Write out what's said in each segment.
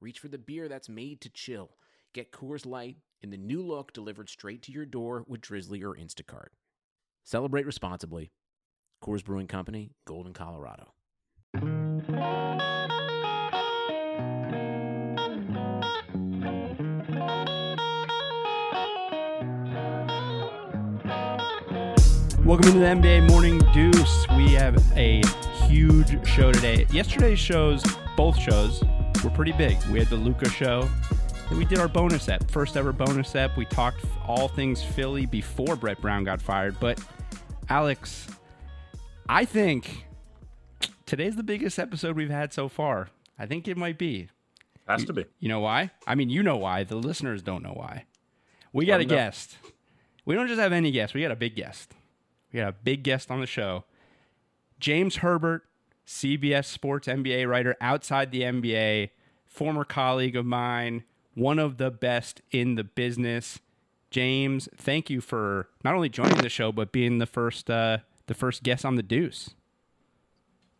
reach for the beer that's made to chill. Get Coors Light in the new look delivered straight to your door with Drizzly or Instacart. Celebrate responsibly. Coors Brewing Company, Golden, Colorado. Welcome into the NBA Morning Deuce. We have a huge show today. Yesterday's shows, both shows, were pretty big. We had the Luka show. Then we did our bonus ep, first ever bonus ep. We talked all things Philly before Brett Brown got fired. But Alex, I think today's the biggest episode we've had so far. I think it might be. Has to be. You know why? I mean, you know why. The listeners don't know why. We got a Let 'em know. guest. We don't just have any guest. We got a big guest. We got a big guest on the show. James Herbert, CBS Sports NBA writer outside the NBA, former colleague of mine, one of the best in the business. James, thank you for not only joining the show but being the first uh, the first guest on the Deuce.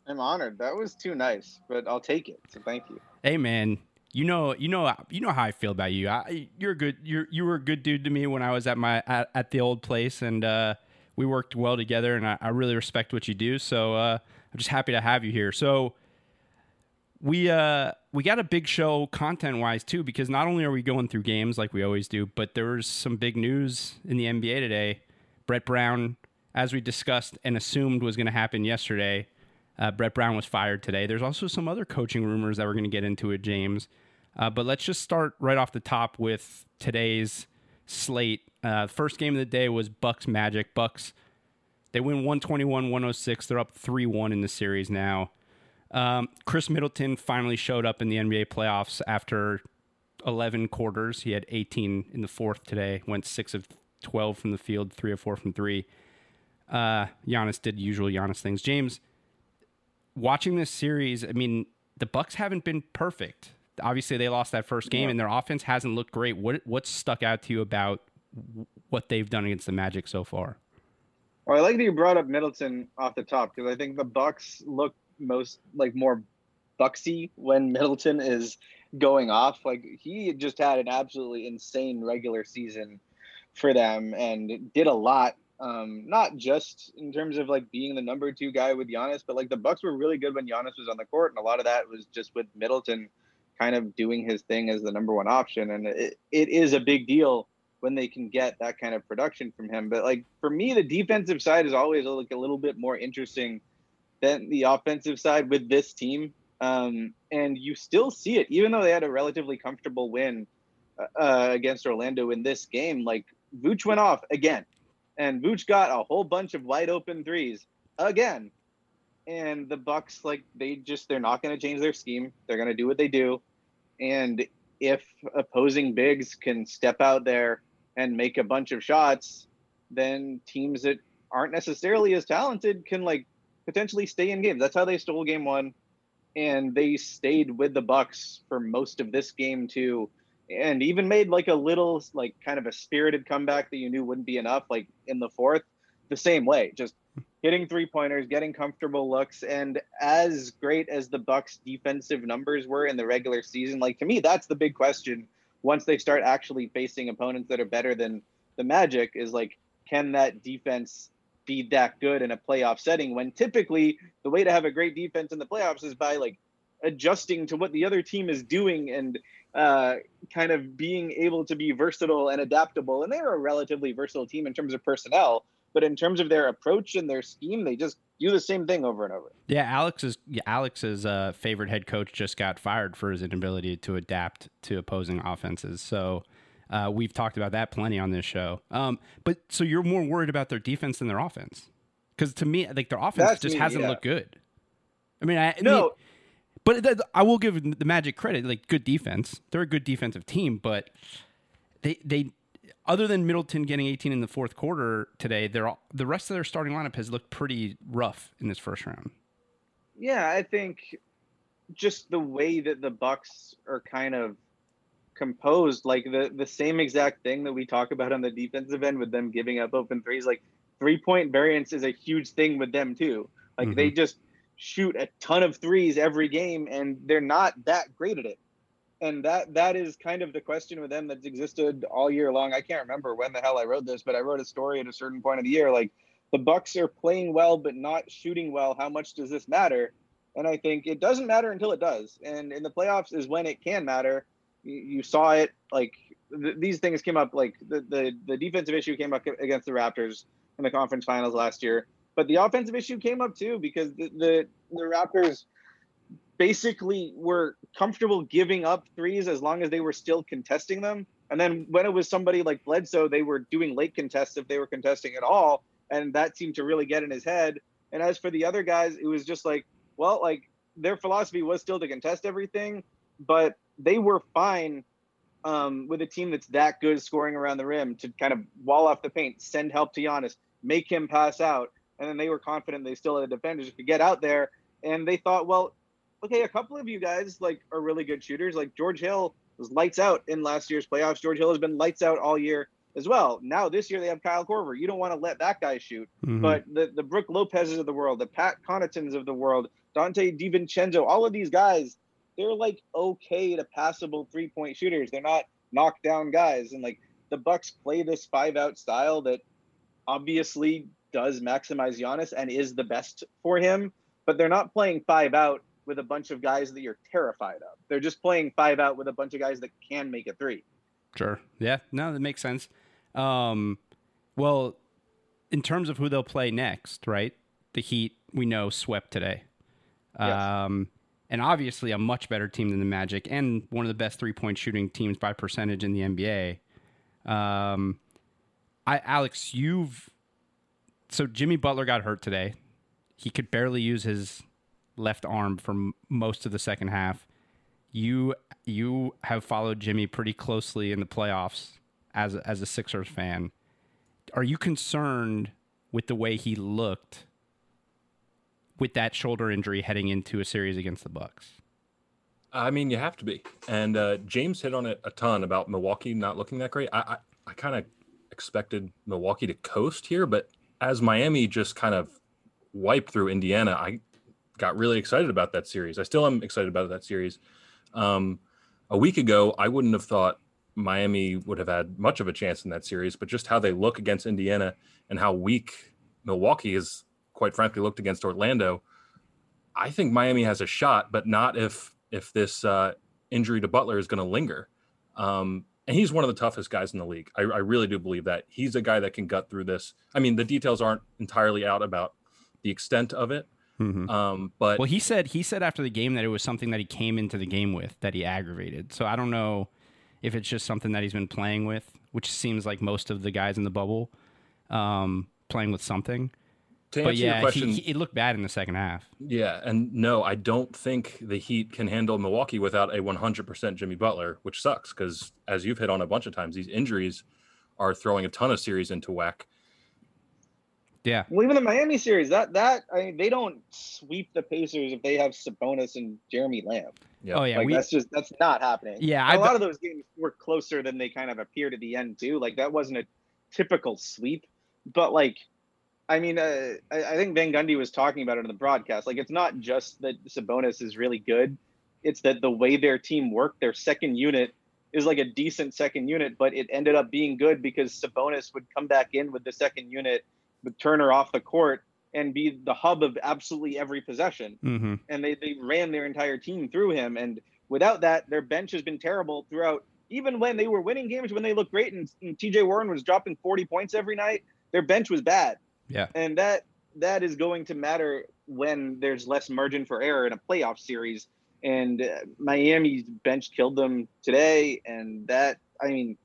I'm honored. That was too nice, but I'll take it. So thank you. Hey man, you know you know you know how I feel about you. I, you're a good you're you were a good dude to me when I was at my at, at the old place and uh, we worked well together and I, I really respect what you do. So uh, I'm just happy to have you here. So we uh we got a big show content wise too because not only are we going through games like we always do, but there was some big news in the NBA today. Brett Brown, as we discussed and assumed was going to happen yesterday, uh, Brett Brown was fired today. There's also some other coaching rumors that we're going to get into it, James. Uh, but let's just start right off the top with today's slate. Uh, first game of the day was Bucks Magic. Bucks they win 121-106. They're up 3-1 in the series now. Um, Khris Middleton finally showed up in the NBA playoffs after 11 quarters. He had 18 in the fourth today. Went six of 12 from the field, three of four from three. Uh, Giannis did usual Giannis things. James, watching this series, I mean, the Bucks haven't been perfect. Obviously, they lost that first game, and their offense hasn't looked great. What what's stuck out to you about what they've done against the Magic so far? Well, I like that you brought up Middleton off the top because I think the Bucks look most like more Bucksy when Middleton is going off. Like he just had an absolutely insane regular season for them and did a lot. Um, not just in terms of like being the number two guy with Giannis, but like the Bucks were really good when Giannis was on the court, and a lot of that was just with Middleton kind of doing his thing as the number one option. And it, it is a big deal when they can get that kind of production from him. But like for me, the defensive side is always like a little bit more interesting than the offensive side with this team. Um, and you still see it, even though they had a relatively comfortable win uh, against Orlando in this game. Like Vooch went off again, and Vooch got a whole bunch of wide open threes again. And the Bucks, like they just they're not going to change their scheme. They're going to do what they do. And if opposing bigs can step out there and make a bunch of shots, then teams that aren't necessarily as talented can like potentially stay in games. That's how they stole game one. And they stayed with the Bucks for most of this game too. And even made like a little like kind of a spirited comeback that you knew wouldn't be enough, like in the fourth, the same way. Just hitting three pointers, getting comfortable looks, and as great as the Bucks defensive numbers were in the regular season, like to me, that's the big question. Once they start actually facing opponents that are better than the Magic, is like, can that defense be that good in a playoff setting? When typically the way to have a great defense in the playoffs is by like adjusting to what the other team is doing and uh, kind of being able to be versatile and adaptable. And they're a relatively versatile team in terms of personnel but in terms of their approach and their scheme, they just do the same thing over and over. Yeah, Alex's Alex's uh, favorite head coach just got fired for his inability to adapt to opposing offenses. So uh, we've talked about that plenty on this show. Um, but so you're more worried about their defense than their offense? Because to me, like their offense That's just me, hasn't yeah. looked good. I mean, I No. I mean, But th- I will give the Magic credit, like good defense. They're a good defensive team, but they they other than Middleton getting 18 in the fourth quarter today, they're all, the rest of their starting lineup has looked pretty rough in this first round. Yeah, I think just the way that the Bucks are kind of composed, like the the same exact thing that we talk about on the defensive end with them giving up open threes, like three point variance is a huge thing with them too. Like mm-hmm. they just shoot a ton of threes every game and they're not that great at it. And that that is kind of the question with them that's existed all year long. I can't remember when the hell I wrote this, but I wrote a story at a certain point of the year like the Bucks are playing well but not shooting well. How much does this matter? And I think it doesn't matter until it does. And in the playoffs is when it can matter. You, saw it like th- these things came up like the, the the defensive issue came up against the Raptors in the conference finals last year. But the offensive issue came up too because the, the, the Raptors basically were comfortable giving up threes as long as they were still contesting them. And then when it was somebody like Bledsoe, they were doing late contests if they were contesting at all. And that seemed to really get in his head. And as for the other guys, it was just like, well, like their philosophy was still to contest everything, but they were fine um, with a team that's that good scoring around the rim to kind of wall off the paint, send help to Giannis, make him pass out. And then they were confident they still had a defenders who could get out there. And they thought, well, okay, a couple of you guys like are really good shooters. Like George Hill was lights out in last year's playoffs. George Hill has been lights out all year as well. Now this year they have Kyle Korver. You don't want to let that guy shoot. Mm-hmm. But the the Brook Lopez's of the world, the Pat Connaughtons of the world, Donte DiVincenzo, all of these guys, they're like okay to passable three point shooters. They're not knockdown guys. And like the Bucks play this five out style that obviously does maximize Giannis and is the best for him, but they're not playing five out with a bunch of guys that you're terrified of. They're just playing five out with a bunch of guys that can make a three. Sure. Yeah. No, that makes sense. Um, well, in terms of who they'll play next, right? The Heat, we know, swept today. Yes. Um, and obviously a much better team than the Magic and one of the best three point shooting teams by percentage in the NBA. Um, I, Alex, you've so Jimmy Butler got hurt today. He could barely use his left arm for m- most of the second half. You you have followed Jimmy pretty closely in the playoffs as as a Sixers fan. Are you concerned with the way he looked with that shoulder injury heading into a series against the Bucks? I mean, you have to be. And uh, James hit on it a ton about Milwaukee not looking that great. I I, I kind of expected Milwaukee to coast here, but as Miami just kind of wiped through Indiana, I got really excited about that series. I still am excited about that series. Um, a week ago, I wouldn't have thought Miami would have had much of a chance in that series, but just how they look against Indiana and how weak Milwaukee has, quite frankly, looked against Orlando, I think Miami has a shot, but not if if this uh, injury to Butler is going to linger. Um, and he's one of the toughest guys in the league. I, I, really do believe that he's a guy that can gut through this. I mean, the details aren't entirely out about the extent of it, mm-hmm. um, but well, he said he said after the game that it was something that he came into the game with that he aggravated. So I don't know if it's just something that he's been playing with, which seems like most of the guys in the bubble um, playing with something to but yeah, question, he, he, it looked bad in the second half. Yeah, and no, I don't think the Heat can handle Milwaukee without a 100% Jimmy Butler, which sucks because as you've hit on a bunch of times, these injuries are throwing a ton of series into whack. Yeah. Well, even the Miami series, that that I mean, they don't sweep the Pacers if they have Sabonis and Jeremy Lamb. Yeah. Oh yeah, like, we, that's just that's not happening. Yeah, a lot of those games were closer than they kind of appeared at the end too. Like that wasn't a typical sweep, but like I mean, uh, I, I, think Van Gundy was talking about it in the broadcast. Like, it's not just that Sabonis is really good; it's that the way their team worked, their second unit is like a decent second unit, but it ended up being good because Sabonis would come back in with the second unit, with Turner off the court, and be the hub of absolutely every possession. Mm-hmm. And they they ran their entire team through him. And without that, their bench has been terrible throughout. Even when they were winning games, when they looked great, and, and T.J. Warren was dropping 40 points every night, their bench was bad yeah. And that that is going to matter when there's less margin for error in a playoff series. And uh, Miami's bench killed them today. And that, I mean,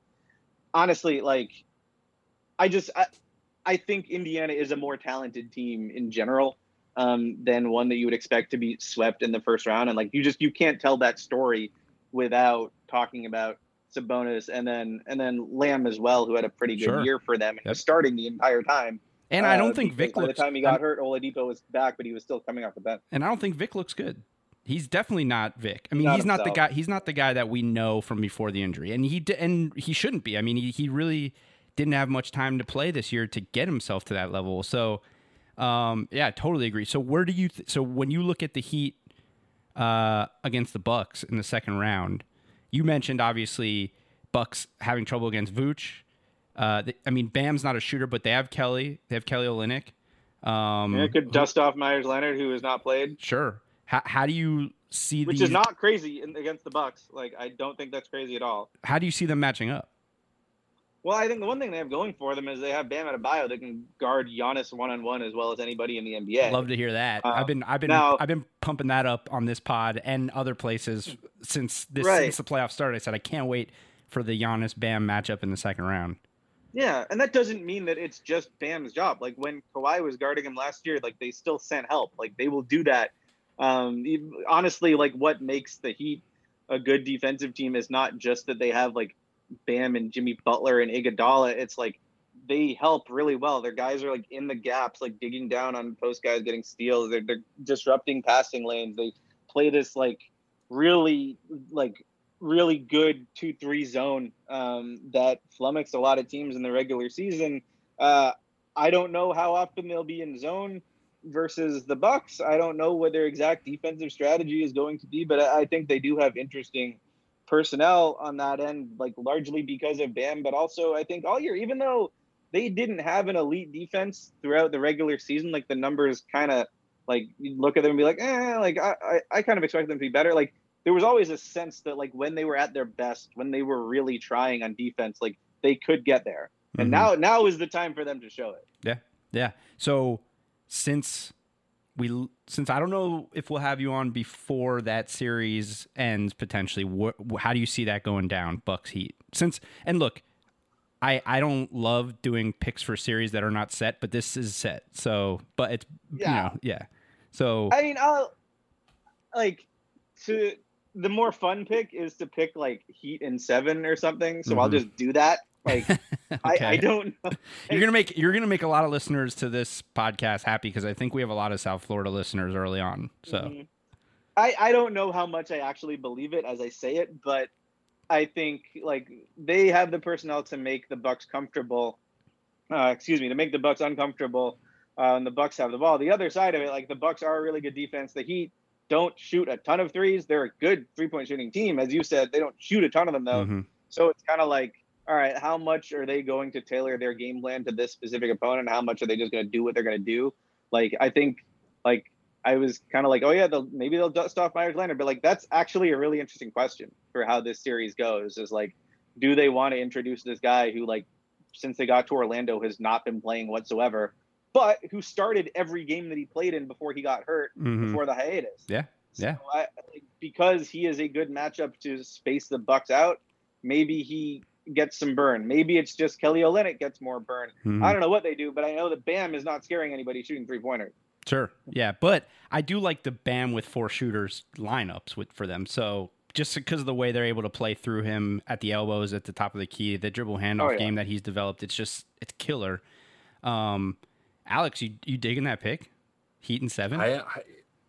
honestly, like, I just, I, I think Indiana is a more talented team in general. um, than one that you would expect to be swept in the first round. And like you just you can't tell that story without talking about Sabonis and then and then Lamb as well, who had a pretty good Sure. year for them and Yep. starting the entire time. And I Uh, don't think Vic by looks. the time he got hurt, Oladipo was back, but he was still coming off the bench. and I don't think Vic looks good. He's definitely not Vic. I mean, Not he's not the guy. He's not the guy that we know from before the injury, and he and he shouldn't be. I mean, he he really didn't have much time to play this year to get himself to that level. So, um, yeah, totally agree. So, where do you? Th- so, when you look at the Heat uh, against the Bucks in the second round, you mentioned obviously Bucks having trouble against Vooch. Uh, I mean, Bam's not a shooter, but they have Kelly. They have Kelly Olynyk. Um, And it could dust off Meyers Leonard, who has not played, Sure. How, how do you see which these, is not crazy in, against the Bucks. Like I don't think that's crazy at all. How do you see them matching up? Well, I think the one thing they have going for them is they have Bam Adebayo that can guard Giannis one on one as well as anybody in the NBA. Love to hear that. Uh, I've been I've been now- I've been pumping that up on this pod and other places since this Right. since the playoffs started. I said I can't wait for the Giannis Bam matchup in the second round. Yeah, and that doesn't mean that it's just Bam's job. Like when Kawhi was guarding him last year, like they still sent help. Like they will do that. Um, honestly, like what makes the Heat a good defensive team is not just that they have like Bam and Jimmy Butler and Iguodala. It's like they help really well. Their guys are like in the gaps, like digging down on post guys, getting steals. They're, they're disrupting passing lanes. They play this like really like really good two three zone um, that flummoxed a lot of teams in the regular season. Uh, I don't know how often they'll be in zone versus the Bucks. I don't know what their exact defensive strategy is going to be, but I think they do have interesting personnel on that end, like largely because of Bam, but also I think all year, even though they didn't have an elite defense throughout the regular season, like the numbers kind of like you look at them and be like, eh, like I, I, I kind of expect them to be better. Like there was always a sense that like when they were at their best, when they were really trying on defense, like they could get there. And Mhm. now now is the time for them to show it. Yeah. Yeah. So since we since I don't know if we'll have you on before that series ends potentially, wh- how do you see that going down, Bucks Heat? Since and look, I I don't love doing picks for series that are not set, but this is set. So, but it's Yeah. you know, yeah. So I mean, I'll like to the more fun pick is to pick like Heat and seven or something. So I'll Mhm. just do that. Like I, I don't know. you're gonna make you're gonna make a lot of listeners to this podcast happy because I think we have a lot of South Florida listeners early on. So Mhm. I, I don't know how much I actually believe it as I say it, but I think like they have the personnel to make the Bucks comfortable. Uh, excuse me, to make the Bucks uncomfortable. Uh, and the Bucks have the ball. The other side of it, like the Bucks are a really good defense. The Heat don't shoot a ton of threes. They're a good three point shooting team, as you said. They don't shoot a ton of them though. mhm. So it's kind of like, all right, how much are they going to tailor their game plan to this specific opponent? How much are they just going to do what they're going to do? Like, I think, like, I was kind of like, oh yeah, they'll maybe they'll dust off Meyers Leonard, but like that's actually a really interesting question for how this series goes. Is like, do they want to introduce this guy who like, since they got to Orlando, has not been playing whatsoever, but who started every game that he played in before he got hurt Mhm. before the hiatus. Yeah, So yeah. I, because he is a good matchup to space the Bucks out, maybe he gets some burn. Maybe it's just Kelly Olynyk gets more burn. Mhm. I don't know what they do, but I know that Bam is not scaring anybody shooting three pointers. Sure. Yeah, but I do like the Bam with four shooters lineups with for them. So just because of the way they're able to play through him at the elbows, at the top of the key, the dribble handoff Oh, yeah. game that he's developed, it's just it's killer. Um, Alex, you you digging that pick? Heat and seven. I, I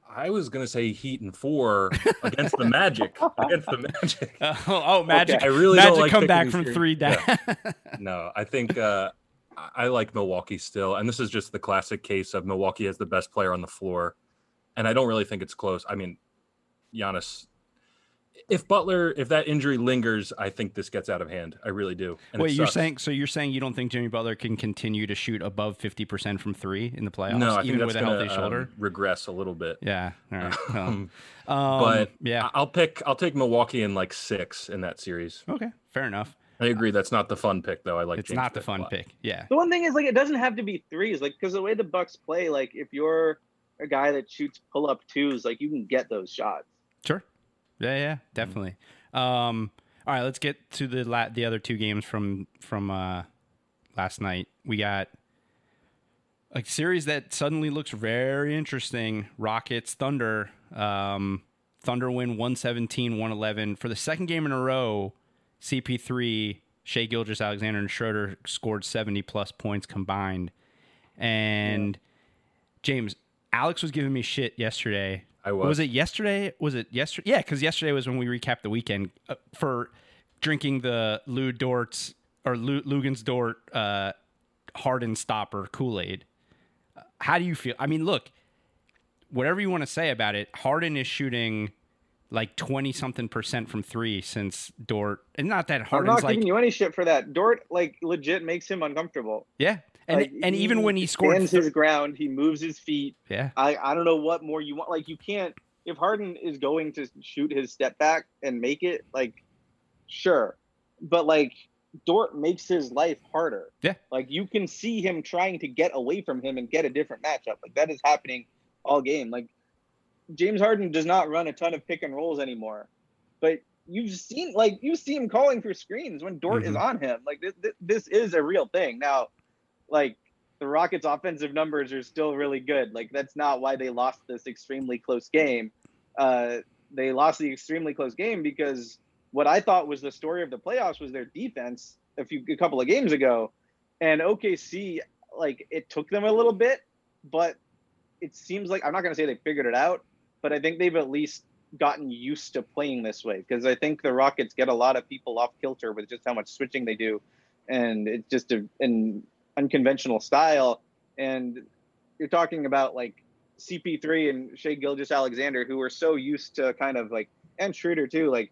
I was gonna say Heat and four against the Magic. against the Magic. Uh, oh, oh, Magic! I really Magic don't like come back from series. three down. No, I think uh, I I like Milwaukee still, and this is just the classic case of Milwaukee has the best player on the floor, and I don't really think it's close. I mean, Giannis. If Butler, if that injury lingers, I think this gets out of hand. I really do. And Wait, you're saying so? You're saying you don't think Jimmy Butler can continue to shoot above fifty percent from three in the playoffs, no? I think even that's with a gonna healthy shoulder? um, regress a little bit. Yeah. All right. Um, um, but yeah. I- I'll pick. I'll take Milwaukee in like six in that series. Okay. Fair enough. I agree. That's not the fun pick, though. I like. it's James not the fun pick. Yeah. The one thing is like it doesn't have to be threes, like because the way the Bucks play, like if you're a guy that shoots pull up twos, like you can get those shots. Sure. Yeah, yeah, definitely. Um, all right, let's get to the la- the other two games from from uh, last night. We got a series that suddenly looks very interesting. Rockets Thunder. Um, Thunder win 117 111. For the second game in a row, CP3, Shai Gilgeous, Alexander, and Schroeder scored 70 plus points combined. And James, Alex was giving me shit yesterday. I was. Was it yesterday? Was it yesterday? Yeah, because yesterday was when we recapped the weekend uh, for drinking the Lu Dort's or Lu, Luguentz Dort uh, Harden stopper Kool Aid. How do you feel? I mean, look, whatever you want to say about it, Harden is shooting like 20 something percent from three since Dort. And not that hard. I'm not like, giving you any shit for that. Dort like legit makes him uncomfortable. yeah. And, Like, and even when he thir- his ground, he moves his feet. yeah. I I don't know what more you want. Like you can't if Harden is going to shoot his step back and make it, like sure, but like Dort makes his life harder. Yeah. Like you can see him trying to get away from him and get a different matchup. Like that is happening all game. Like James Harden does not run a ton of pick and rolls anymore, but you've seen like you see him calling for screens when Dort is Mhm. on him. Like this, this, this is a real thing. Now, like the Rockets' offensive numbers are still really good. Like that's not why they lost this extremely close game. Uh, they lost the extremely close game because what I thought was the story of the playoffs was their defense a few a couple of games ago, and OKC like it took them a little bit, but it seems like I'm not going to say they figured it out, but I think they've at least gotten used to playing this way because I think the Rockets get a lot of people off kilter with just how much switching they do, and it's just a, an unconventional style. And you're talking about like CP3 and Shai Gilgeous-Alexander, who were so used to kind of like, and Schroeder too, like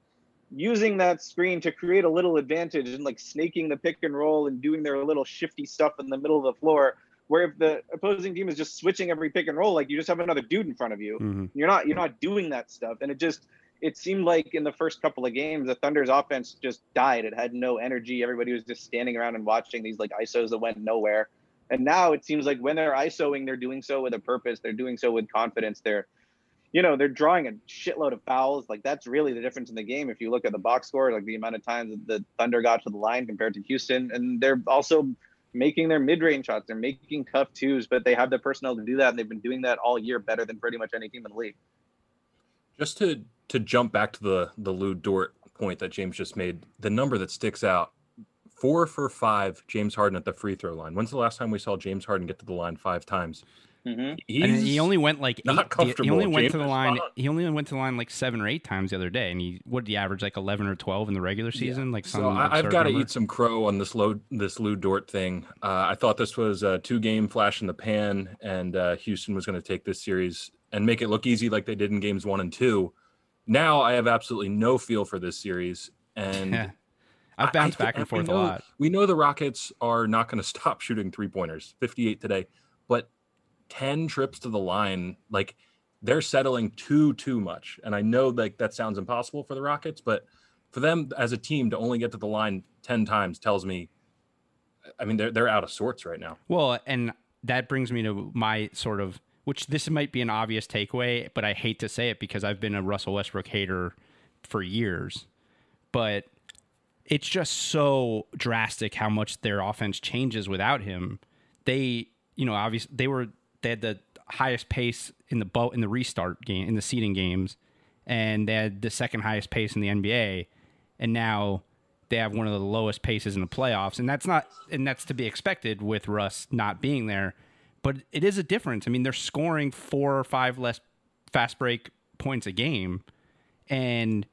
using that screen to create a little advantage and like snaking the pick and roll and doing their little shifty stuff in the middle of the floor. Where if the opposing team is just switching every pick and roll, like you just have another dude in front of you. Mhm. You're not you're not doing that stuff, and it just it seemed like in the first couple of games, the Thunder's offense just died. It had no energy. Everybody was just standing around and watching these like ISOs that went nowhere. And now it seems like when they're ISOing, they're doing so with a purpose. They're doing so with confidence. They're, you know, they're drawing a shitload of fouls. Like that's really the difference in the game. If you look at the box score, like the amount of times that the Thunder got to the line compared to Houston, and they're also making their mid-range shots. They're making tough twos, but they have the personnel to do that, and they've been doing that all year better than pretty much any team in the league. Just to to jump back to the the Lu Dort point that James just made, the number that sticks out: four for five. James Harden at the free throw line. When's the last time we saw James Harden get to the line five times? Mm-hmm. He's and he only went like not eight, he only went James to the line. spot on. He only went to the line like seven or eight times the other day, and he what did he average like eleven or twelve in the regular season? Like some So I, I've got to eat some crow on this low this Lu Dort thing. Uh, I thought this was a two game flash in the pan, and uh, Houston was going to take this series and make it look easy like they did in games one and two. Now I have absolutely no feel for this series, and I- I've I bounced thi- back and we forth a lot. We know the Rockets are not going to stop shooting three pointers, 58 today, but 10 trips to the line, like they're settling too, too much. And I know like that sounds impossible for the Rockets, but for them as a team to only get to the line 10 times tells me, I mean, they're, they're out of sorts right now. Well, and that brings me to my sort of, which this might be an obvious takeaway, but I hate to say it because I've been a Russell Westbrook hater for years. But it's just so drastic how much their offense changes without him. They, you know, obviously they were they had the highest pace in the boat in the restart game in the seeding games, and they had the second highest pace in the NBA, and now they have one of the lowest paces in the playoffs, and that's not and that's to be expected with Russ not being there. But it is a difference. I mean, they're scoring four or five less fast break points a game, and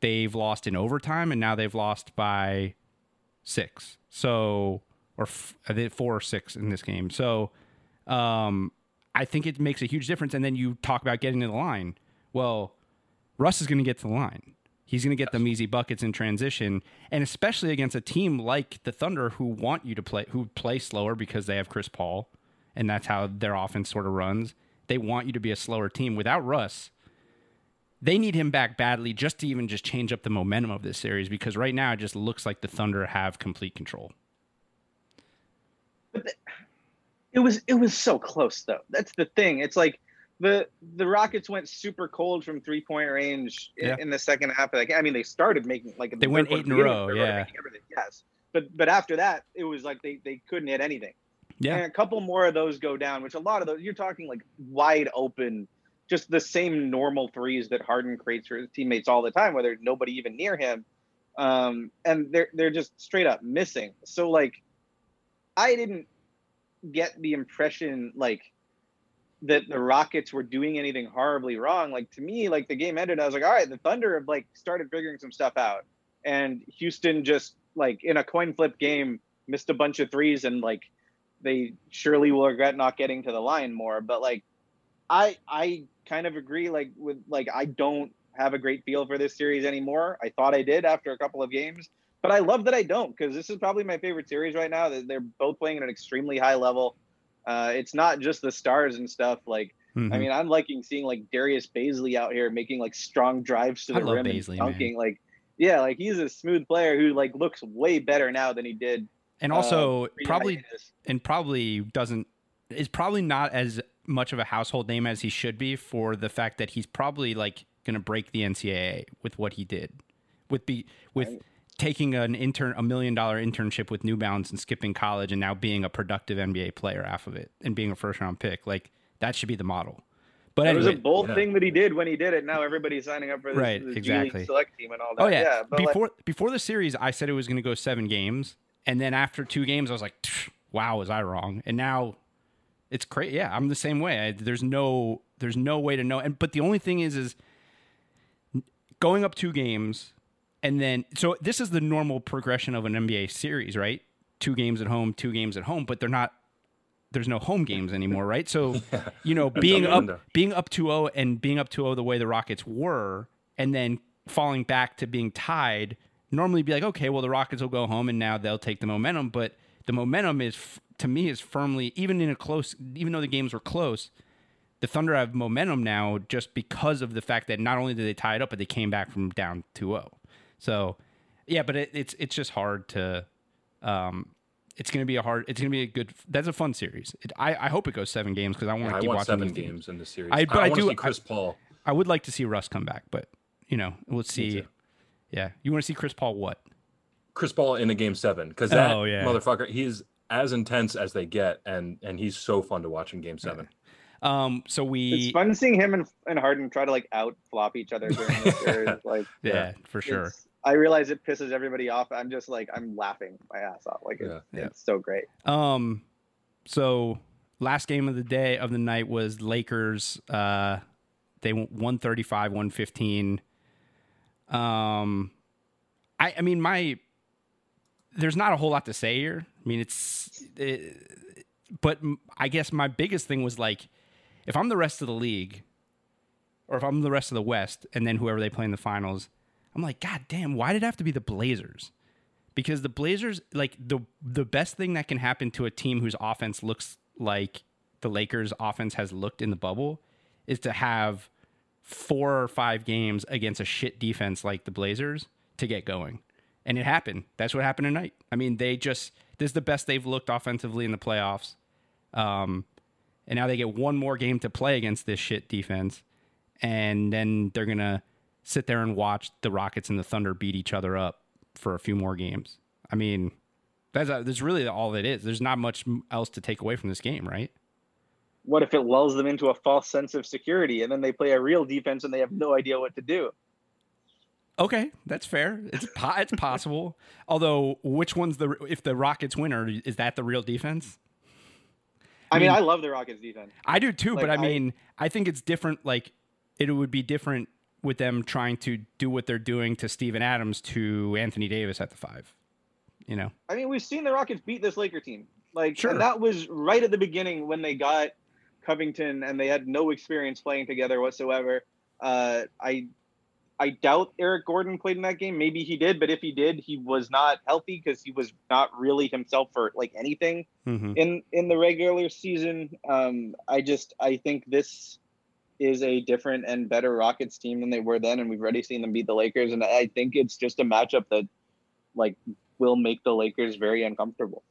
they've lost in overtime, and now they've lost by six. So, or f- I think four or six in this game. So, um, I think it makes a huge difference. And then you talk about getting to the line. Well, Russ is going to get to the line. He's going to get them easy buckets in transition, and especially against a team like the Thunder, who want you to play, who play slower because they have Chris Paul, and that's how their offense sort of runs. They want you to be a slower team. Without Russ, they need him back badly just to even just change up the momentum of this series because right now it just looks like the Thunder have complete control. It was it was so close though. That's the thing. It's like the the Rockets went super cold from three point range in, Yeah. in the second half. Like I mean, they started making like They the went eight in a row, yeah. Yes, but but after that, it was like they they couldn't hit anything. Yeah. And a couple more of those go down, which a lot of those you're talking like wide open, just the same normal threes that Harden creates for his teammates all the time, where there's nobody even near him. Um, and they're they're just straight up missing. So like I didn't get the impression like that the Rockets were doing anything horribly wrong. Like to me, like the game ended, I was like, all right, the Thunder have like started figuring some stuff out, and Houston just like in a coin flip game missed a bunch of threes, and like they surely will regret not getting to the line more. But like, I I kind of agree. Like with like I don't have a great feel for this series anymore. I thought I did after a couple of games, but I love that I don't because this is probably my favorite series right now. They're both playing at an extremely high level. Uh, it's not just the stars and stuff. Like, Mhm. I mean, I'm liking seeing like Darius Bazley out here making like strong drives to the rim Bazley, and man. dunking. Like, yeah, like he's a smooth player who like looks way better now than he did. and uh, also probably and probably doesn't is probably not as much of a household name as he should be for the fact that he's probably like going to break the NCAA with what he did with be with. Taking an intern a million dollar internship with New Balance and skipping college and now being a productive NBA player off of it and being a first round pick like that should be the model. But It was a bold yeah. thing that he did when he did it. Now everybody's signing up for this, Right, this exactly. Select team and all oh, that. Oh yeah. but like, before before the series, I said it was going to go seven games, and then after two games, I was like, "Wow, was I wrong?" And now it's crazy. Yeah, I'm the same way. I, there's no there's no way to know. And but the only thing is, is going up two games, and then so this is the normal progression of an NBA series, right? Two games at home, two games at home, but they're not. There's no home games anymore, right? So, you know, being up window. being up 2-0 and being up 2-0 the way the Rockets were, and then falling back to being tied, normally be like, okay, well the Rockets will go home and now they'll take the momentum, but the momentum is to me is firmly even in a close, even though the games were close, the Thunder have momentum now just because of the fact that not only did they tie it up, but they came back from down 2-0. So, yeah, but it, it's it's just hard to. Um, it's gonna be a hard. It's gonna be a good. That's a fun series. It, I I hope it goes seven games because I want to I keep watching seven games. games in the series. I- I, but I want to do- see Chris Paul. I would like to see Russ come back, but you know, we'll see. Yeah, you want to see Chris Paul? What? Chris Paul in a game seven because that Oh, yeah. motherfucker he's as intense as they get and and he's so fun to watch in game seven. Um, so it's we, fun seeing him and, and Harden try to like out flop each other during the series. Like, yeah, Yeah. for sure. it's- I realize it pisses everybody off. I'm just like I'm laughing my ass off. Like it's, Yeah. it's so great. Um, so last game of the day of the night was Lakers. Uh, they went 135, 115. Um, I, I mean, my, there's not a whole lot to say here. I mean, it's, it, but I guess my biggest thing was like, if I'm the rest of the league, or if I'm the rest of the West, and then whoever they play in the finals, I'm like, God damn, why did it have to be the Blazers? because the Blazers like the the best thing that can happen to a team whose offense looks like the Lakers offense has looked in the bubble is to have four or five games against a shit defense like the Blazers to get going. And it happened. That's what happened tonight. I mean, they just this is the best they've looked offensively in the playoffs. Um and now they get one more game to play against this shit defense and then they're to sit there and watch the Rockets and the Thunder beat each other up for a few more games. I mean, that's uh, that's really all it is. There's not much else to take away from this game, right? What if it lulls them into a false sense of security and then they play a real defense and they have no idea what to do? Okay, that's fair. It's po- it's possible. Although, which one's the if the Rockets win, or is that the real defense? I, mean, mean- I love the Rockets defense. I do too, but I I- mean, I think it's different. Like, it would be different with them trying to do what they're doing to Steven Adams to Anthony Davis at the five. You know, I mean, we've seen the Rockets beat this Laker team. Like, Sure. and that was right at the beginning when they got Covington and they had no experience playing together whatsoever. Uh, I I doubt Eric Gordon played in that game. Maybe he did, but if he did, he was not healthy because he was not really himself for like anything mm-hmm. in in the regular season. Um, I just I think this is a different and better Rockets team than they were then, and we've already seen them beat the Lakers. And I think it's just a matchup that like will make the Lakers very uncomfortable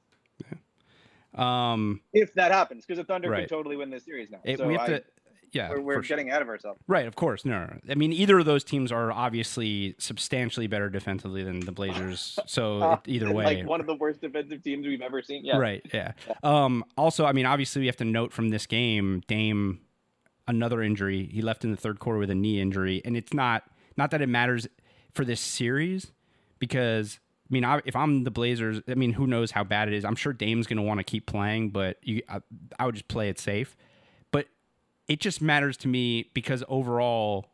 um, if that happens, because the Thunder Right. could totally win this series now. It, so we have I, to, yeah, we're, we're for sure. getting ahead of ourselves. Right, of course. No, no. I mean, either of those teams are obviously substantially better defensively than the Blazers. So Uh, either way, like one of the worst defensive teams we've ever seen. Yeah, Right. Yeah. Um, also, I mean, obviously, we have to note from this game, Dame, another injury. He left in the third quarter with a knee injury, and it's not not that it matters for this series because. I mean, I, if I'm the Blazers, I mean, who knows how bad it is? I'm sure Dame's going to want to keep playing, but you, I, I would just play it safe. But it just matters to me because overall,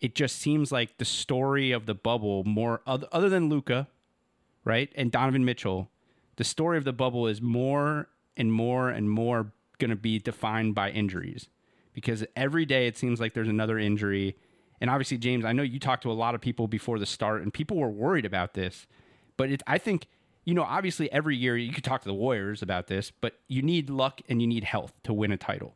it just seems like the story of the bubble more other, other than Luka, right, and Donovan Mitchell, the story of the bubble is more and more and more going to be defined by injuries because every day it seems like there's another injury. And obviously, James, I know you talked to a lot of people before the start, and people were worried about this. But it, I think, you know, obviously every year you could talk to the Warriors about this, but you need luck and you need health to win a title.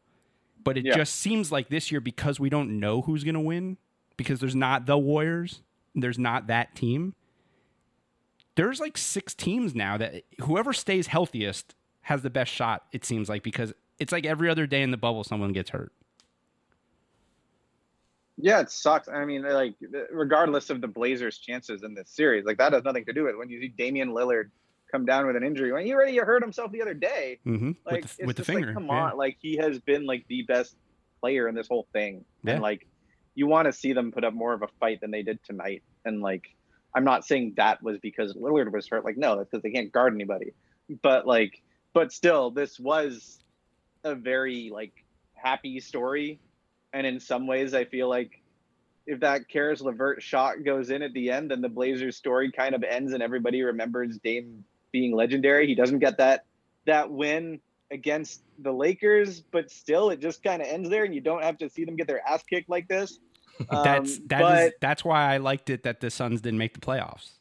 But it Yeah. just seems like this year, because we don't know who's going to win, because there's not the Warriors, there's not that team. There's like six teams now that whoever stays healthiest has the best shot, it seems like, because it's like every other day in the bubble, someone gets hurt. Yeah, it sucks. I mean, like, regardless of the Blazers' chances in this series, like that has nothing to do with it. When you see Damian Lillard come down with an injury, when he already hurt himself the other day, Mm-hmm. like with the, it's with the just like, finger. come yeah. on, like he has been like the best player in this whole thing, Yeah. and like you want to see them put up more of a fight than they did tonight. And like, I'm not saying that was because Lillard was hurt. Like, no, that's because they can't guard anybody. But like, but still, this was a very like happy story, and in some ways, I feel like if that Caris LeVert shot goes in at the end, then the Blazers story kind of ends, and everybody remembers Dame being legendary. He doesn't get that that win against the Lakers, but still, it just kind of ends there, and you don't have to see them get their ass kicked like this. That's Um, that but is- that's why I liked it that the Suns didn't make the playoffs.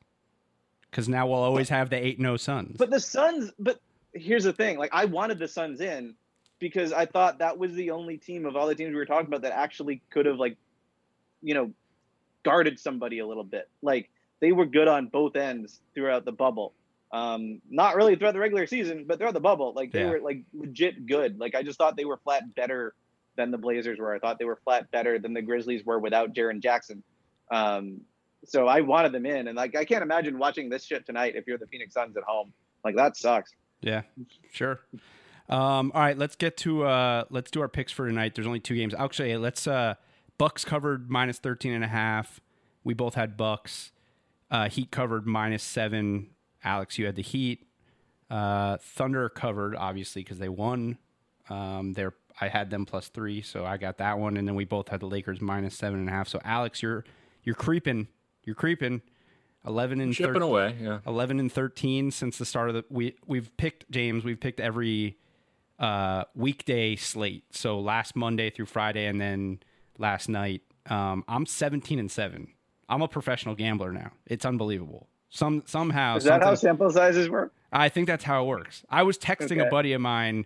Because now we'll always have the eight no Suns. but the Suns. But here's the thing: like I wanted the Suns in because I thought that was the only team of all the teams we were talking about that actually could have like, you know, guarded somebody a little bit. Like they were good on both ends throughout the bubble. Um, not really throughout the regular season, but throughout the bubble, like they Yeah. were like legit good. Like I just thought they were flat better than the Blazers were. I thought they were flat better than the Grizzlies were without Jaren Jackson. Um, so I wanted them in, and like I can't imagine watching this shit tonight if you're the Phoenix Suns at home. Like that sucks. Yeah, sure. Um, all right, let's get to uh, let's do our picks for tonight. There's only two games. Actually, let's uh, Bucks covered minus 13 and a half. We both had Bucks. Uh, Heat covered minus seven. Alex, you had the Heat. Uh, Thunder covered obviously because they won. Um, they're I had them plus three, so I got that one, and then we both had the Lakers minus seven and a half. So Alex, you're you're creeping, you're creeping. Eleven and Chipping 13 away, yeah. 11 and 13 since the start of the we we've picked James we've picked every uh weekday slate so last Monday through Friday and then last night um I'm 17 and 7 I'm a professional gambler now it's unbelievable some somehow Is that how sample sizes work? I think that's how it works. I was texting a buddy of mine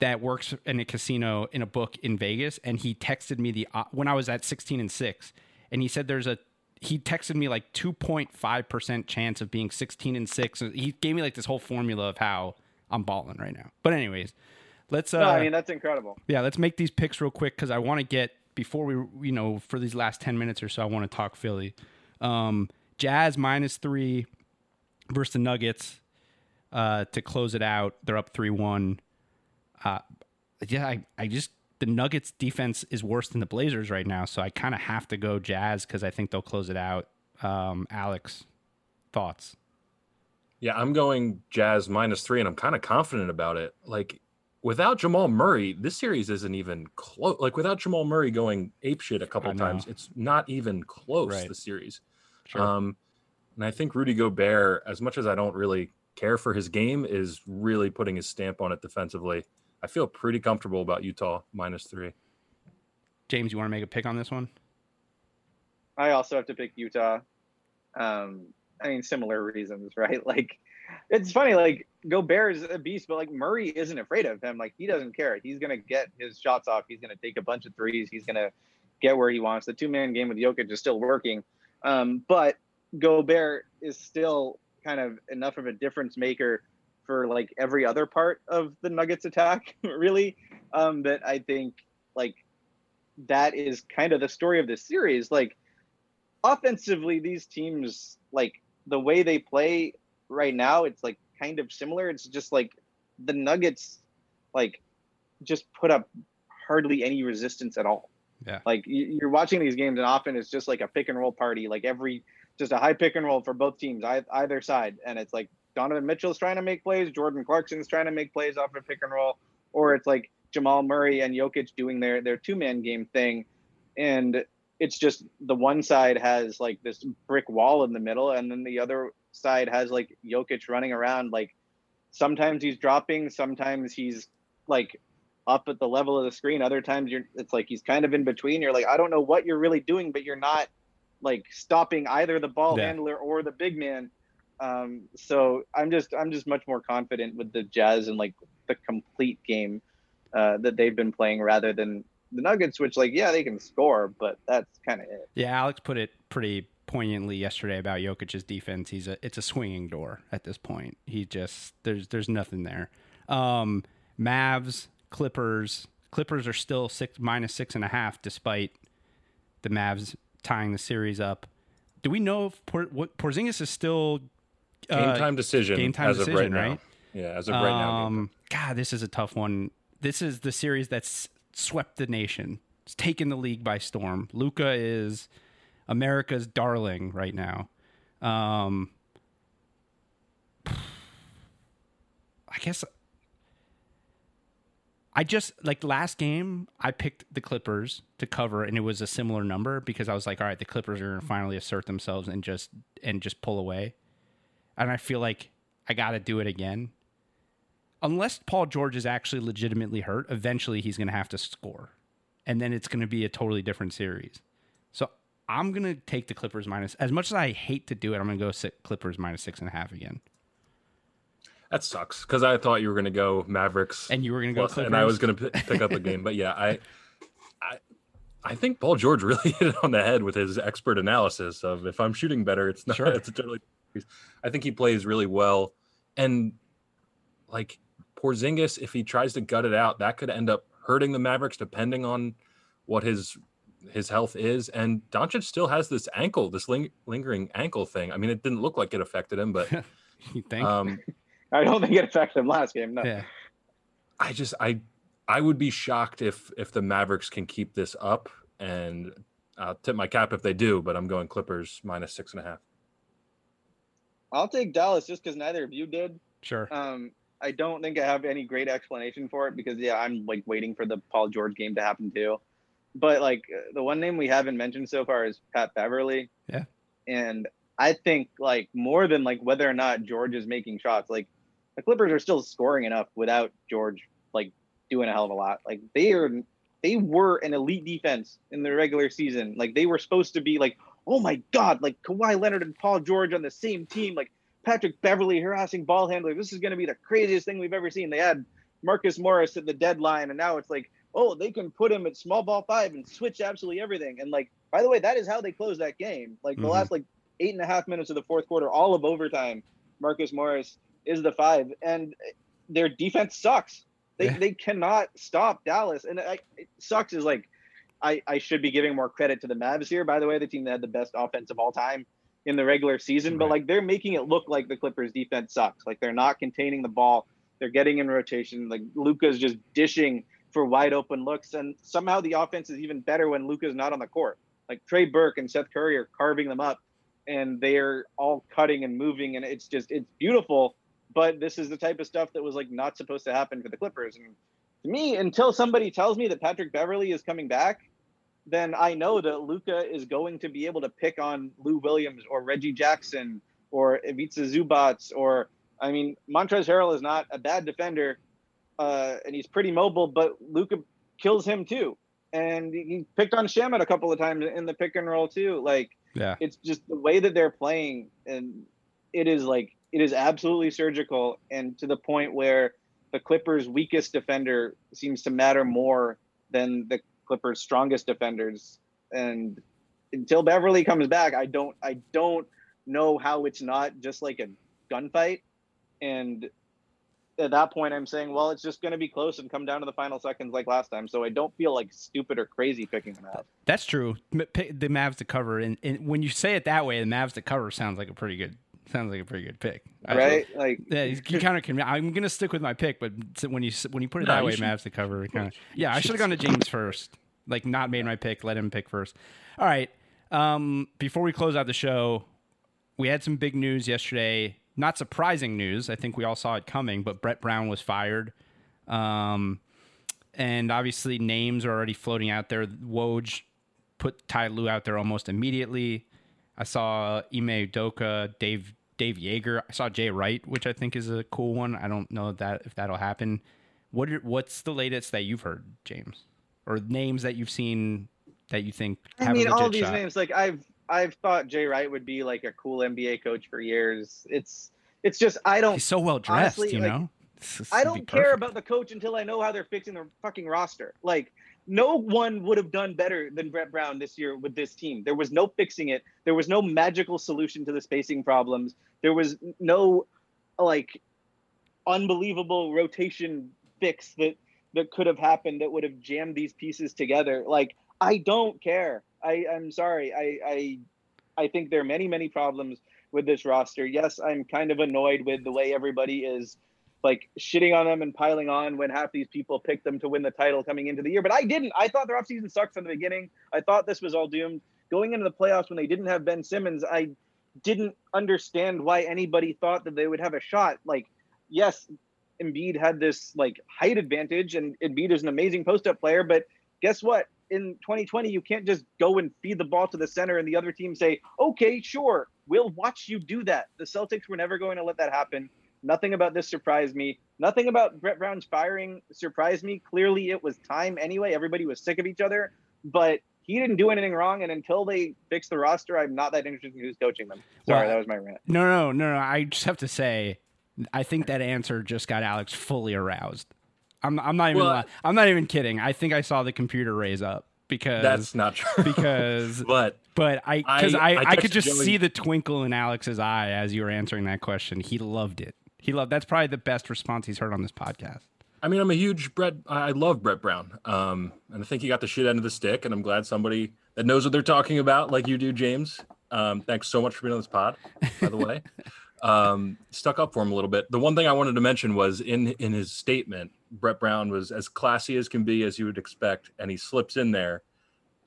that works in a casino in a book in Vegas, and he texted me the uh, when I was at 16 and six, and he said there's a he texted me like 2.5 percent chance of being 16 and six. He gave me like this whole formula of how I'm balling right now. But anyways, let's uh no, I mean that's incredible. yeah, let's make these picks real quick because I want to get before we, you know, for these last ten minutes or so, I want to talk Philly. Um, Jazz minus three versus the Nuggets uh, to close it out. They're up three one. Uh, yeah, I, I just the Nuggets defense is worse than the Blazers right now, so I kind of have to go Jazz because I think they'll close it out. Um, Alex, thoughts? Yeah, I'm going Jazz minus three, and I'm kind of confident about it. Like, without Jamal Murray, this series isn't even close. Like, without Jamal Murray going apeshit a couple times, it's not even close. Right. The series. Sure. Um, and I think Rudy Gobert, as much as I don't really care for his game, is really putting his stamp on it defensively. I feel pretty comfortable about Utah minus three. James, you want to make a pick on this one? I also have to pick Utah. Um, I mean, similar reasons, right? Like, it's funny. Like, Gobert is a beast, but like Murray isn't afraid of him. Like, he doesn't care. He's gonna get his shots off. He's gonna take a bunch of threes. He's gonna get where he wants. The two man game with Jokic is still working, um, but Gobert is still kind of enough of a difference maker for like every other part of the Nuggets attack, really. Um, that I think like that is kind of the story of this series. Like offensively, these teams like the way they play right now, it's like kind of similar. It's just like the Nuggets like just put up hardly any resistance at all. Yeah. Like you're watching these games and often it's just like a pick and roll party. Like every just a high pick and roll for both teams, either side, and it's like Donovan Mitchell's trying to make plays, Jordan Clarkson's trying to make plays off of pick and roll, or it's like Jamal Murray and Jokic doing their their two man game thing, and it's just the one side has like this brick wall in the middle, and then the other side has like Jokic running around. Like sometimes he's dropping, sometimes he's like up at the level of the screen. Other times you're it's like he's kind of in between. You're like, I don't know what you're really doing, but you're not like stopping either the ball yeah. handler or the big man. Um, so I'm just I'm just much more confident with the Jazz and like the complete game uh, that they've been playing rather than the Nuggets, which like yeah they can score, but that's kind of it. Yeah, Alex put it pretty poignantly yesterday about Jokic's defense. He's a it's a swinging door at this point. He just there's there's nothing there. Um, Mavs, Clippers, Clippers are still six minus six and a half despite the Mavs tying the series up. Do we know if Por- what, Porzingis is still uh, game time decision? Game time decision, right? Now. Yeah, as of right um, now. God, this is a tough one. This is the series that's swept the nation. It's taken the league by storm. Luka is America's darling right now. Um, I guess I just like last game, I picked the Clippers to cover, and it was a similar number because I was like, all right, the Clippers are gonna finally assert themselves and just and just pull away. And I feel like I got to do it again. Unless Paul George is actually legitimately hurt, eventually he's gonna have to score, and then it's gonna be a totally different series. So I'm gonna take the Clippers minus. As much as I hate to do it, I'm gonna go sit Clippers minus six and a half again. That sucks because I thought you were going to go Mavericks, and you were going to go, Clippers. and I was going to p- pick up a game. But yeah, I, I, I think Paul George really hit it on the head with his expert analysis of if I'm shooting better, it's not. Sure. It's totally. I think he plays really well, and like Porzingis, if he tries to gut it out, that could end up hurting the Mavericks, depending on what his his health is. And Doncic still has this ankle, this ling- lingering ankle thing. I mean, it didn't look like it affected him, but you think? Um, I don't think it affected him last game. No. Yeah. I just I I would be shocked if if the Mavericks can keep this up, and I'll tip my cap if they do. But I'm going Clippers minus six and a half. I'll take Dallas just because neither of you did. Sure. Um, I don't think I have any great explanation for it because yeah, I'm like waiting for the Paul George game to happen too. But like the one name we haven't mentioned so far is Pat Beverley. Yeah. And I think like more than like whether or not George is making shots, like the Clippers are still scoring enough without George like doing a hell of a lot. Like they are they were an elite defense in the regular season. Like they were supposed to be like, oh my god, like Kawhi Leonard and Paul George on the same team, like Patrick Beverley harassing ball handler. This is going to be the craziest thing we've ever seen. They had Marcus Morris at the deadline, and now it's like, oh, they can put him at small ball five and switch absolutely everything. And like, by the way, that is how they closed that game. Like the mm-hmm. last like eight and a half minutes of the fourth quarter, all of overtime, Marcus Morris is the five, and their defense sucks. They yeah. they cannot stop Dallas, and I, it sucks. Is like I I should be giving more credit to the Mavs here. By the way, the team that had the best offense of all time in the regular season, right. but like they're making it look like the Clippers defense sucks. Like they're not containing the ball. They're getting in rotation. Like Luka's just dishing for wide open looks, and somehow the offense is even better when Luka's not on the court. Like Trey Burke and Seth Curry are carving them up, and they're all cutting and moving, and it's just it's beautiful but this is the type of stuff that was like not supposed to happen for the Clippers. And to me, until somebody tells me that Patrick Beverley is coming back, then I know that Luka is going to be able to pick on Lou Williams or Reggie Jackson or Ivica Zubac or I mean Montrezl Harrell is not a bad defender, uh, and he's pretty mobile, but Luka kills him too. And he picked on Shamet a couple of times in the pick and roll too. Like, yeah, it's just the way that they're playing, and it is like it is absolutely surgical and to the point where the Clippers' weakest defender seems to matter more than the Clippers' strongest defenders. And until Beverley comes back, I don't I don't know how it's not just like a gunfight. And at that point, I'm saying, well, it's just going to be close and come down to the final seconds like last time. So I don't feel like stupid or crazy picking them out. That's true. The Mavs to cover, and, and when you say it that way, the Mavs to cover sounds like a pretty good sounds like a pretty good pick, right? Like, yeah, you kind of. I'm gonna stick with my pick, but when you when you put it no, that way, should, Mavs to cover, kind of. Yeah, I should have gone to James first. Like, not made my pick. Let him pick first. All right. Um, before we close out the show, we had some big news yesterday not surprising news. I think we all saw it coming, but Brett Brown was fired. Um, and obviously, names are already floating out there. Woj put Ty Lue out there almost immediately. I saw Ime Udoka, Dave Dave Joerger. I saw Jay Wright, which I think is a cool one. I don't know that if that'll happen. What are, what's the latest that you've heard, James, or names that you've seen that you think? I mean, all these shot? names. Like I've I've thought Jay Wright would be like a cool NBA coach for years. It's it's just I don't. He's so well dressed, honestly, you like, know. I don't care about the coach until I know how they're fixing their fucking roster. Like no one would have done better than Brett Brown this year with this team. There was no fixing it. There was no magical solution to the spacing problems. There was no like unbelievable rotation fix that that could have happened that would have jammed these pieces together. Like I don't care. I, I'm sorry. I, I I think there are many, many problems with this roster. Yes, I'm kind of annoyed with the way everybody is like shitting on them and piling on when half these people picked them to win the title coming into the year. But I didn't. I thought their offseason sucked from the beginning. I thought this was all doomed. Going into the playoffs when they didn't have Ben Simmons, I didn't understand why anybody thought that they would have a shot. Like, yes, Embiid had this like height advantage, and Embiid is an amazing post up player, but guess what? In 2020, you can't just go and feed the ball to the center and the other team say, okay, sure, we'll watch you do that. The Celtics were never going to let that happen. Nothing about this surprised me. Nothing about Brett Brown's firing surprised me. Clearly, it was time anyway. Everybody was sick of each other, but he didn't do anything wrong. And until they fix the roster, I'm not that interested in who's coaching them. Sorry, well, that was my rant. No, no, no, no. I just have to say, I think that answer just got Alex fully aroused. I'm I'm not even well, I'm not even kidding. I think I saw the computer raise up because that's not true. because but but I because I I, I, I could just Joey. see the twinkle in Alex's eye as you were answering that question. He loved it. He loved that's probably the best response he's heard on this podcast. I mean, I'm a huge Brett. I love Brett Brown, um, and I think he got the shit end of the stick. And I'm glad somebody that knows what they're talking about, like you do, James. Um, thanks so much for being on this pod, by the way. um, stuck up for him a little bit. The one thing I wanted to mention was in in his statement, Brett Brown was as classy as can be, as you would expect, and he slips in there.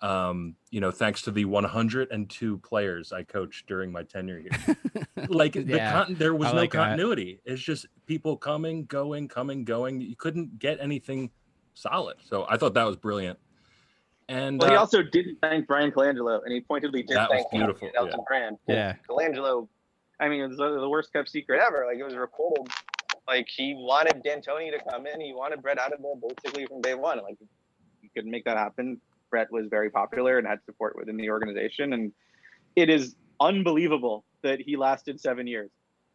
Um, you know, thanks to the 102 players I coached during my tenure here. like the con- there was I no like continuity. That. It's just people coming, going, coming, going. You couldn't get anything solid. So I thought that was brilliant. And well, he uh, also didn't thank Bryan Colangelo, and he pointedly did thank beautiful. Elton yeah. Brand. Yeah, Colangelo I mean, it was the worst kept secret ever. Like it was reported, like he wanted D'Antoni to come in. He wanted Brett out of there basically from day one. Like he couldn't make that happen. Brett was very popular and had support within the organization, and it is unbelievable that he lasted seven years.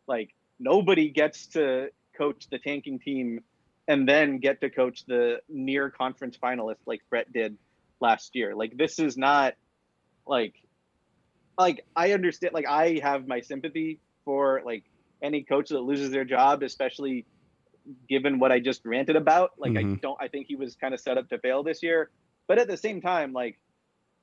Like nobody gets to coach the tanking team and then get to coach the near conference finalist like Brett did last year. Like this is not like like I understand like I have my sympathy for like any coach that loses their job, especially given what I just ranted about. Like mm-hmm. I don't I think he was kind of set up to fail this year. But at the same time, like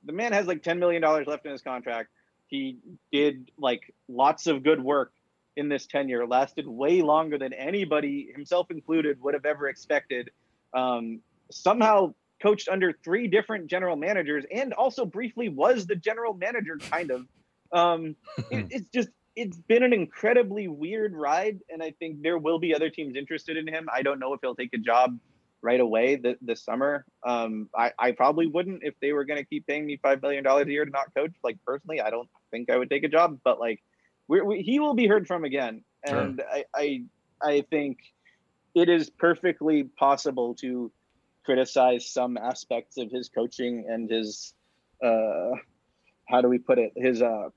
the man has like ten million dollars left in his contract. He did like lots of good work in this tenure, lasted way longer than anybody, himself included, would have ever expected. Um, somehow coached under three different general managers and also briefly was the general manager kind of. Um it, it's just it's been an incredibly weird ride and i think there will be other teams interested in him. I don't know if he'll take a job right away th- this summer. Um i i probably wouldn't if they were going to keep paying me five million dollars a year to not coach. Like personally i don't think i would take a job but like we, he will be heard from again. And sure. I, I i think it is perfectly possible to criticize some aspects of his coaching and his uh how do we put it? His uh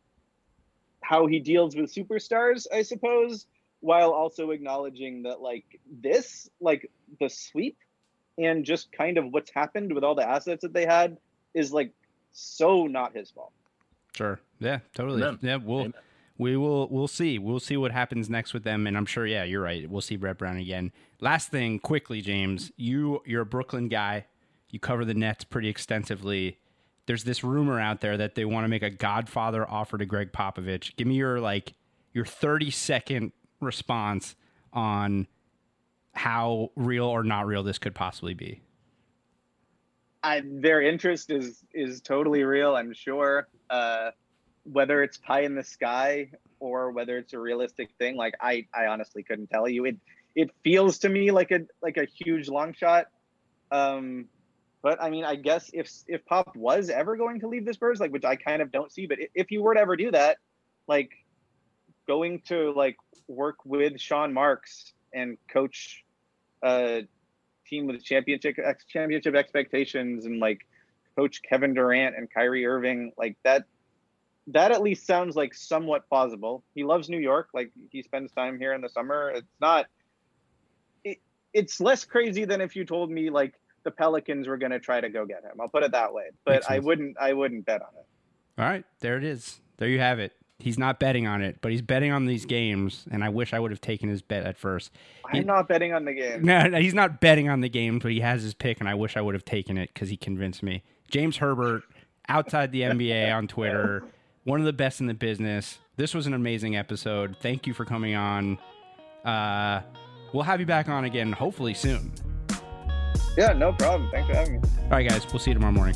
how he deals with superstars i suppose while also acknowledging that like this like the sweep and just kind of what's happened with all the assets that they had is like so not his fault. Sure. Yeah totally. Amen. yeah we'll Amen we will we'll see. We'll see what happens next with them, and I'm sure. Yeah, you're right. We'll see Brett Brown again. Last thing, quickly, James. You you're a Brooklyn guy. You cover the Nets pretty extensively. There's this rumor out there that they want to make a Godfather offer to Gregg Popovich. Give me your like your 30 second response on how real or not real this could possibly be. I, their interest is is totally real. I'm sure. Uh, whether it's pie in the sky or whether it's a realistic thing, like I, I honestly couldn't tell you. It it feels to me like a like a huge long shot. Um, but I mean, I guess if if Pop was ever going to leave the Spurs, like which I kind of don't see, but if you were to ever do that, like going to like work with Sean Marks and coach a team with championship championship expectations and like coach Kevin Durant and Kyrie Irving, like that that at least sounds like somewhat plausible. He loves New York, like he spends time here in the summer. It's not it, it's less crazy than if you told me like the Pelicans were going to try to go get him. I'll put it that way. But I wouldn't I wouldn't bet on it. All right, there it is. There you have it. He's not betting on it, but he's betting on these games, and I wish I would have taken his bet at first. I'm he, not betting on the game. No, no, he's not betting on the game, but he has his pick, and I wish I would have taken it because he convinced me. James Herbert, outside the NBA on Twitter, one of the best in the business. This was an amazing episode. Thank you for coming on. Uh, we'll have you back on again, hopefully soon. Yeah, no problem. Thanks for having me. All right, guys. We'll see you tomorrow morning.